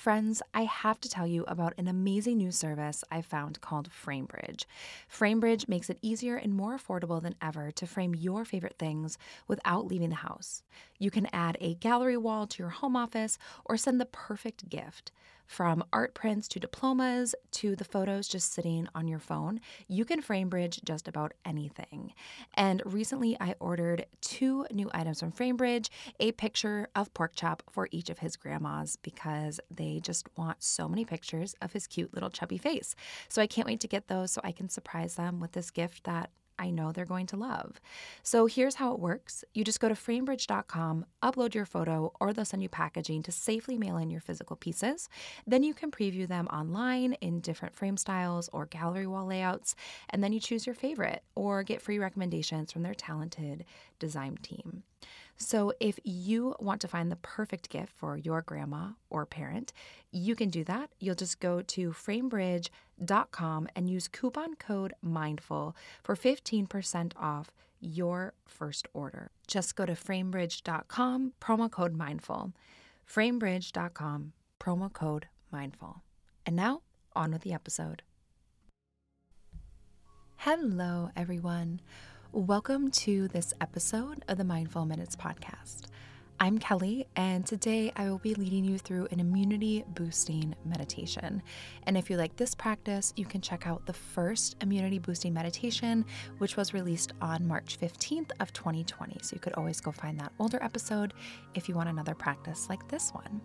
Friends, I have to tell you about an amazing new service I found called FrameBridge. FrameBridge makes it easier and more affordable than ever to frame your favorite things without leaving the house. You can add a gallery wall to your home office or send the perfect gift. From art prints to diplomas to the photos just sitting on your phone, you can FrameBridge just about anything. And recently I ordered two new items from FrameBridge a picture of pork chop for each of his grandmas because they just want so many pictures of his cute little chubby face. So I can't wait to get those so I can surprise them with this gift that I know they're going to love. So here's how it works you just go to framebridge.com, upload your photo, or they'll send you packaging to safely mail in your physical pieces. Then you can preview them online in different frame styles or gallery wall layouts, and then you choose your favorite or get free recommendations from their talented design team. So, if you want to find the perfect gift for your grandma or parent, you can do that. You'll just go to framebridge.com and use coupon code MINDFUL for 15% off your first order. Just go to framebridge.com, promo code MINDFUL. Framebridge.com, promo code MINDFUL. And now, on with the episode. Hello, everyone. Welcome to this episode of the Mindful Minutes podcast. I'm Kelly, and today I will be leading you through an immunity boosting meditation. And if you like this practice, you can check out the first immunity boosting meditation, which was released on March 15th of 2020. So you could always go find that older episode if you want another practice like this one.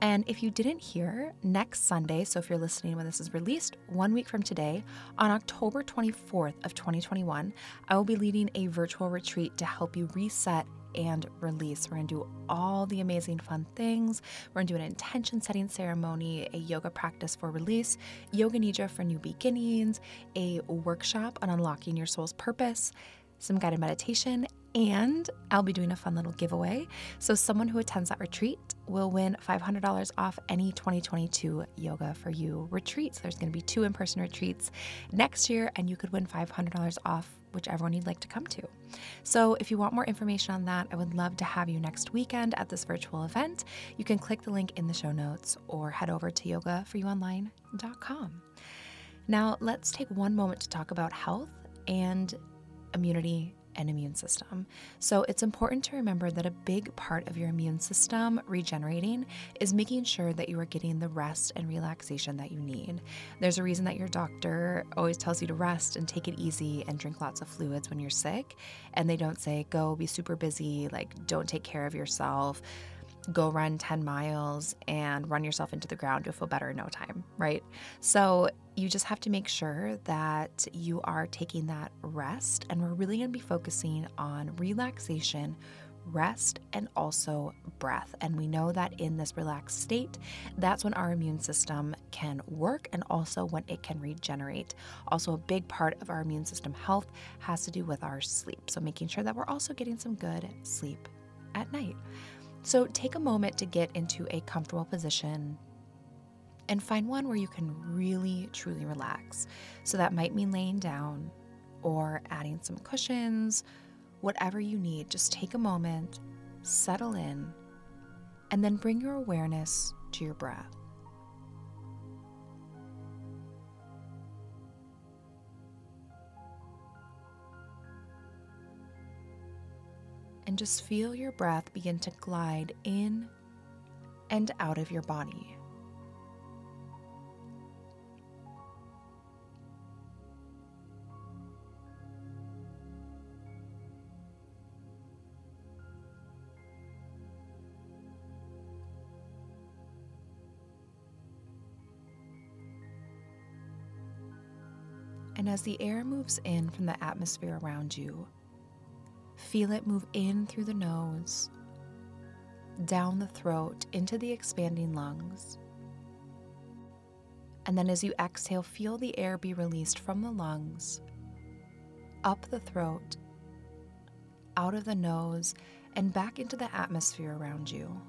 And if you didn't hear, next Sunday, so if you're listening when this is released, one week from today, on October 24th of 2021, I will be leading a virtual retreat to help you reset and release. We're gonna do all the amazing fun things. We're gonna do an intention setting ceremony, a yoga practice for release, yoga nidra for new beginnings, a workshop on unlocking your soul's purpose, some guided meditation, and I'll be doing a fun little giveaway. So, someone who attends that retreat will win $500 off any 2022 Yoga for You retreats. There's going to be two in person retreats next year, and you could win $500 off whichever one you'd like to come to. So, if you want more information on that, I would love to have you next weekend at this virtual event. You can click the link in the show notes or head over to yogaforyouonline.com. Now, let's take one moment to talk about health and immunity and immune system. So it's important to remember that a big part of your immune system regenerating is making sure that you are getting the rest and relaxation that you need. There's a reason that your doctor always tells you to rest and take it easy and drink lots of fluids when you're sick. And they don't say, go be super busy, like, don't take care of yourself go run 10 miles and run yourself into the ground, you'll feel better in no time, right? So you just have to make sure that you are taking that rest. And we're really going to be focusing on relaxation, rest, and also breath. And we know that in this relaxed state, that's when our immune system can work and also when it can regenerate. Also, a big part of our immune system health has to do with our sleep. So making sure that we're also getting some good sleep at night. So take a moment to get into a comfortable position and find one where you can really truly relax. So that might mean laying down or adding some cushions, whatever you need. Just take a moment, settle in, and then bring your awareness to your breath. And just feel your breath begin to glide in and out of your body. And as the air moves in from the atmosphere around you, Feel it move in through the nose, down the throat, into the expanding lungs, And then as you exhale, feel the air be released from the lungs, up the throat, out of the nose, and back into the atmosphere around you.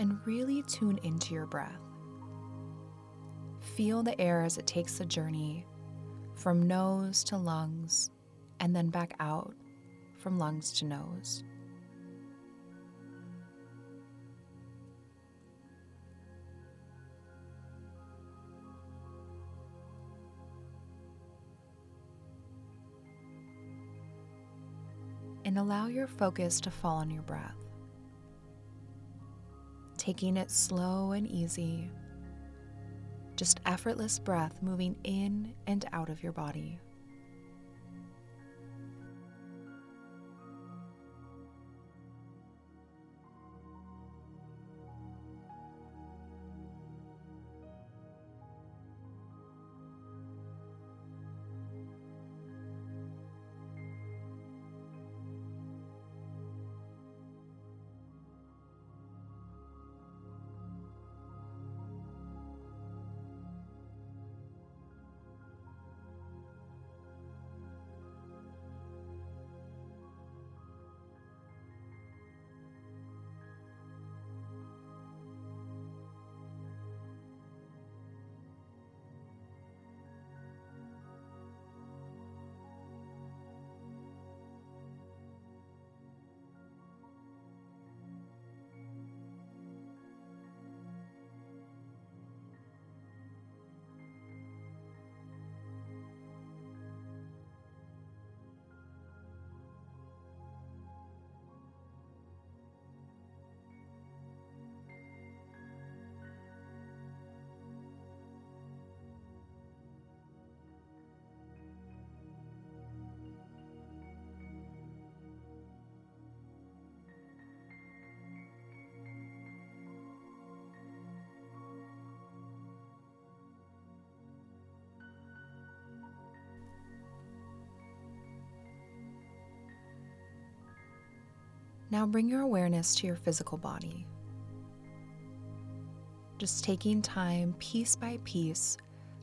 And really tune into your breath. Feel the air as it takes the journey from nose to lungs and then back out from lungs to nose. And allow your focus to fall on your breath taking it slow and easy. Just effortless breath moving in and out of your body. Now bring your awareness to your physical body. Just taking time piece by piece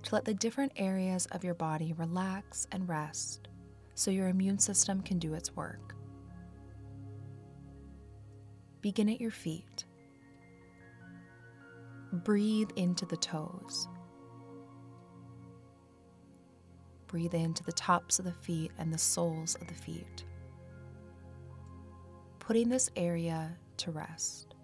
to let the different areas of your body relax and rest so your immune system can do its work. Begin at your feet. Breathe into the toes. Breathe into the tops of the feet and the soles of the feet putting this area to rest.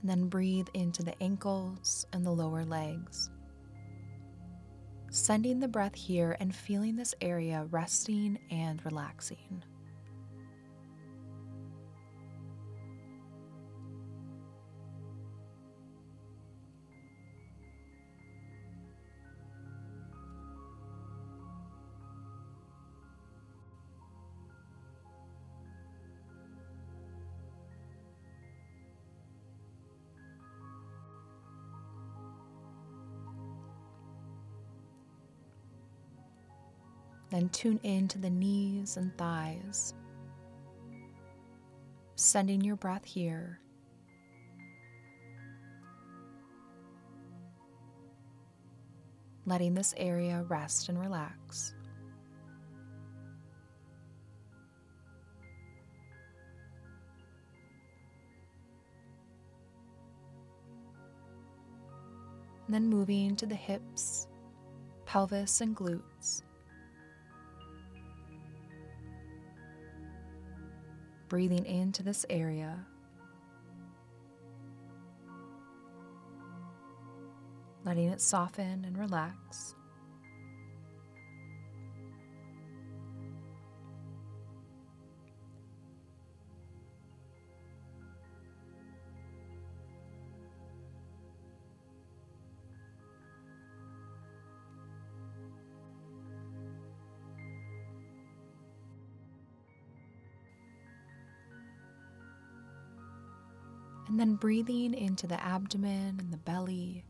And then breathe into the ankles and the lower legs sending the breath here and feeling this area resting and relaxing. Then tune in to the knees and thighs, sending your breath here. Letting this area rest and relax. Then moving to the hips, pelvis, and glutes. breathing into this area. Letting it soften and relax. And then breathing into the abdomen and the belly,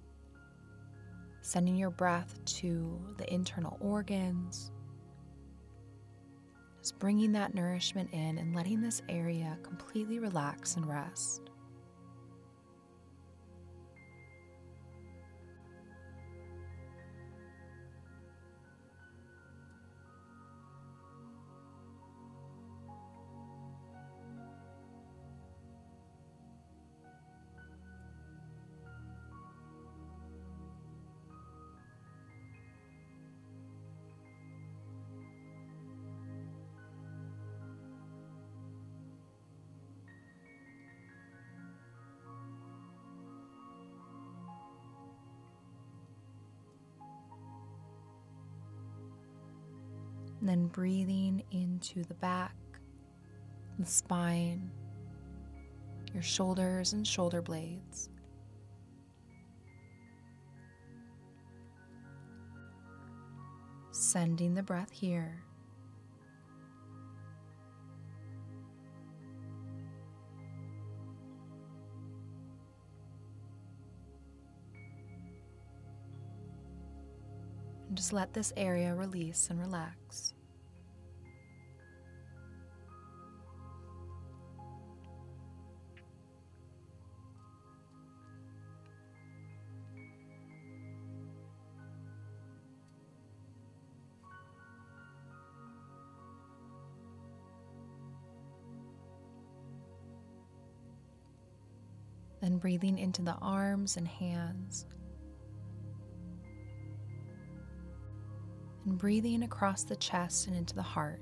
sending your breath to the internal organs. Just bringing that nourishment in and letting this area completely relax and rest. And then breathing into the back, the spine, your shoulders and shoulder blades. Sending the breath here. And just let this area release and relax. Breathing into the arms and hands. And breathing across the chest and into the heart.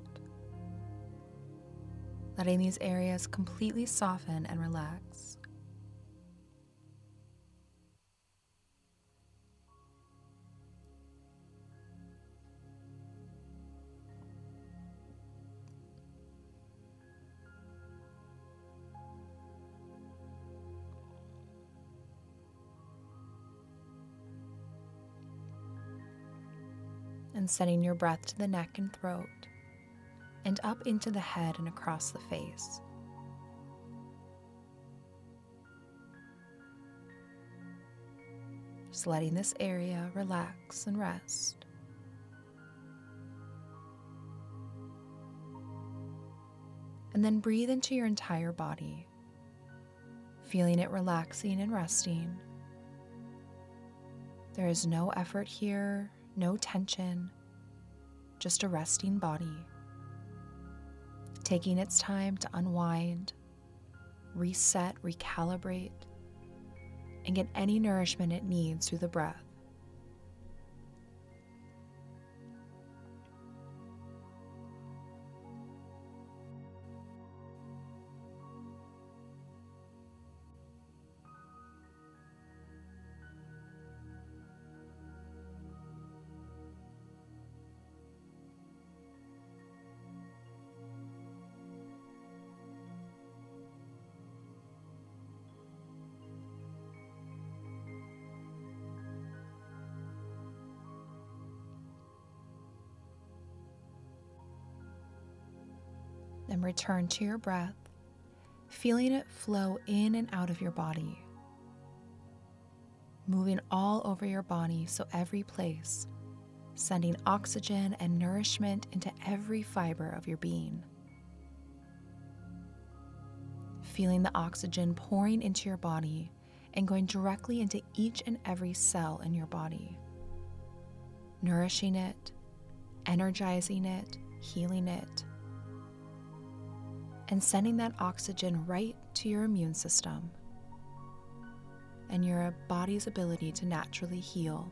Letting these areas completely soften and relax. And sending your breath to the neck and throat, and up into the head and across the face. Just letting this area relax and rest. And then breathe into your entire body, feeling it relaxing and resting. There is no effort here, no tension, just a resting body. Taking its time to unwind, reset, recalibrate, and get any nourishment it needs through the breath. Then return to your breath, feeling it flow in and out of your body, moving all over your body so every place, sending oxygen and nourishment into every fiber of your being. Feeling the oxygen pouring into your body and going directly into each and every cell in your body, nourishing it, energizing it, healing it and sending that oxygen right to your immune system and your body's ability to naturally heal.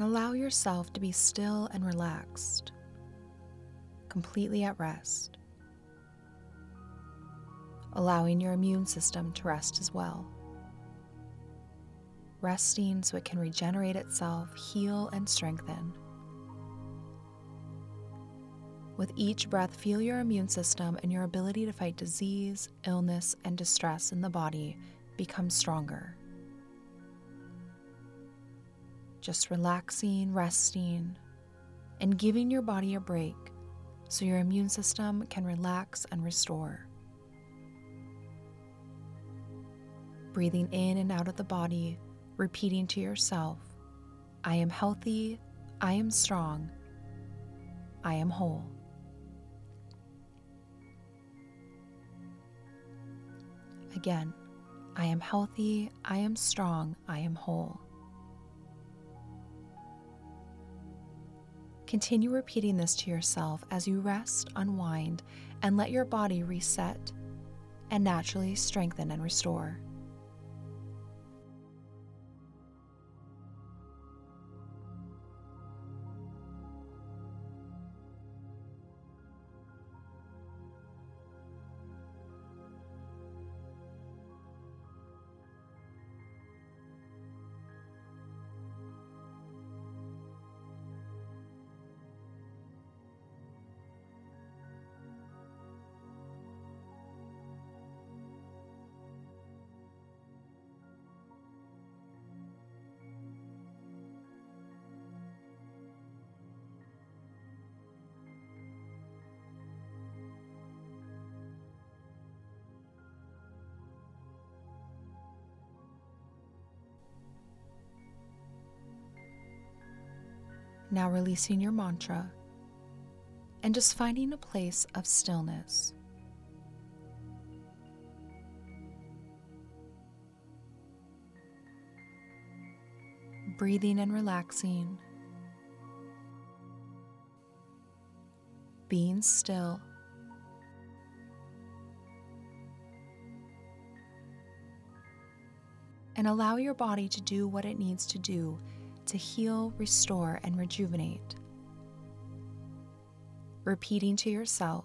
Allow yourself to be still and relaxed, completely at rest, allowing your immune system to rest as well. Resting so it can regenerate itself, heal, and strengthen. With each breath, feel your immune system and your ability to fight disease, illness, and distress in the body become stronger. Just relaxing, resting, and giving your body a break so your immune system can relax and restore. Breathing in and out of the body, repeating to yourself, I am healthy, I am strong, I am whole. Again, I am healthy, I am strong, I am whole. Continue repeating this to yourself as you rest, unwind, and let your body reset and naturally strengthen and restore. Now releasing your mantra and just finding a place of stillness. Breathing and relaxing. Being still. And allow your body to do what it needs to do to heal, restore, and rejuvenate. Repeating to yourself,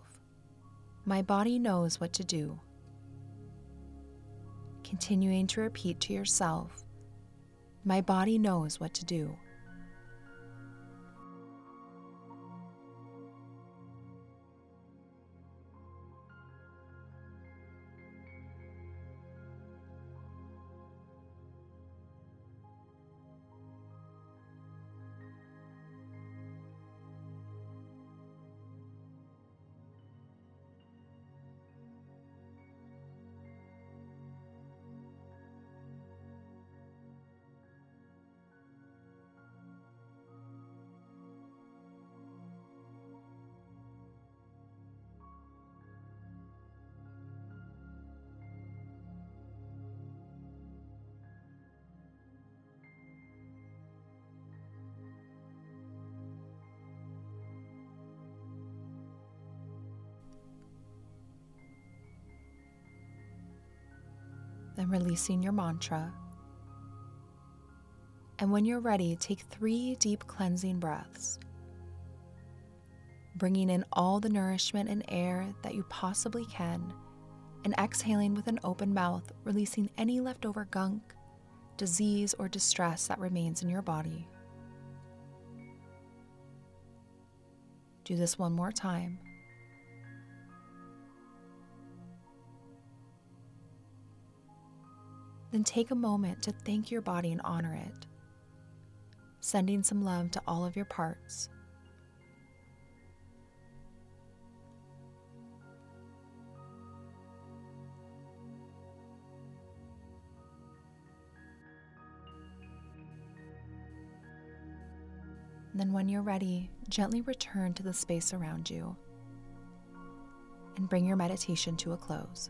My body knows what to do. Continuing to repeat to yourself, My body knows what to do. Then releasing your mantra. And when you're ready, take three deep cleansing breaths, bringing in all the nourishment and air that you possibly can, and exhaling with an open mouth, releasing any leftover gunk, disease, or distress that remains in your body. Do this one more time. Then take a moment to thank your body and honor it, sending some love to all of your parts. Then, when you're ready, gently return to the space around you and bring your meditation to a close.